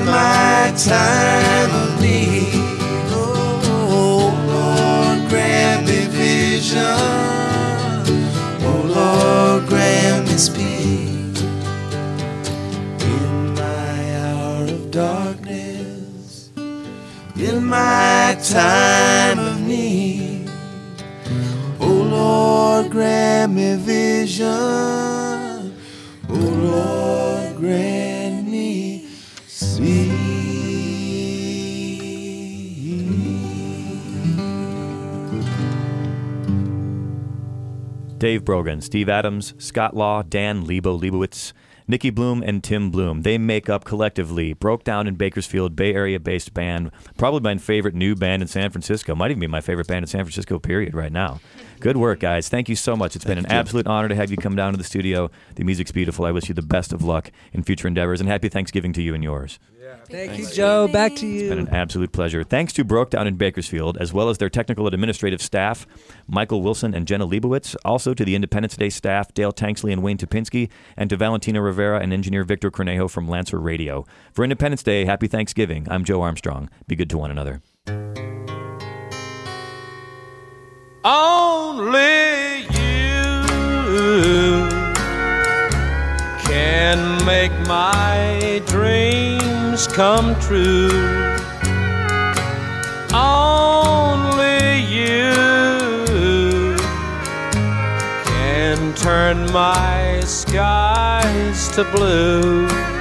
my time of need. Oh Lord, grant me vision. Oh Lord, grant me speed. In my hour of darkness, in my time of need. Oh Lord, grant me vision. Dave Brogan, Steve Adams, Scott Law, Dan Lebo Lebowitz, Nicki Bluhm, and Tim Bluhm. They make up collectively Brokedown in Bakersfield, Bay Area based band. Probably my favorite new band in San Francisco. Might even be my favorite band in San Francisco, period, right now. Good work, guys. Thank you so much. It's been an you, absolute honor to have you come down to the studio. The music's beautiful. I wish you the best of luck in future endeavors, and happy Thanksgiving to you and yours. Thank you, Joe. Back to you. It's been an absolute pleasure. Thanks to Brokedown in Bakersfield, as well as their technical and administrative staff, Michael Wilson and Jenna Leibowitz. Also to the Independence Day staff, Dale Tanksley and Wayne Topinski, and to Valentina Rivera and engineer Victor Cornejo from Lancer Radio. For Independence Day, happy Thanksgiving. I'm Joe Armstrong. Be good to one another. Only you can make my dreams come true. Only you can turn my skies to blue.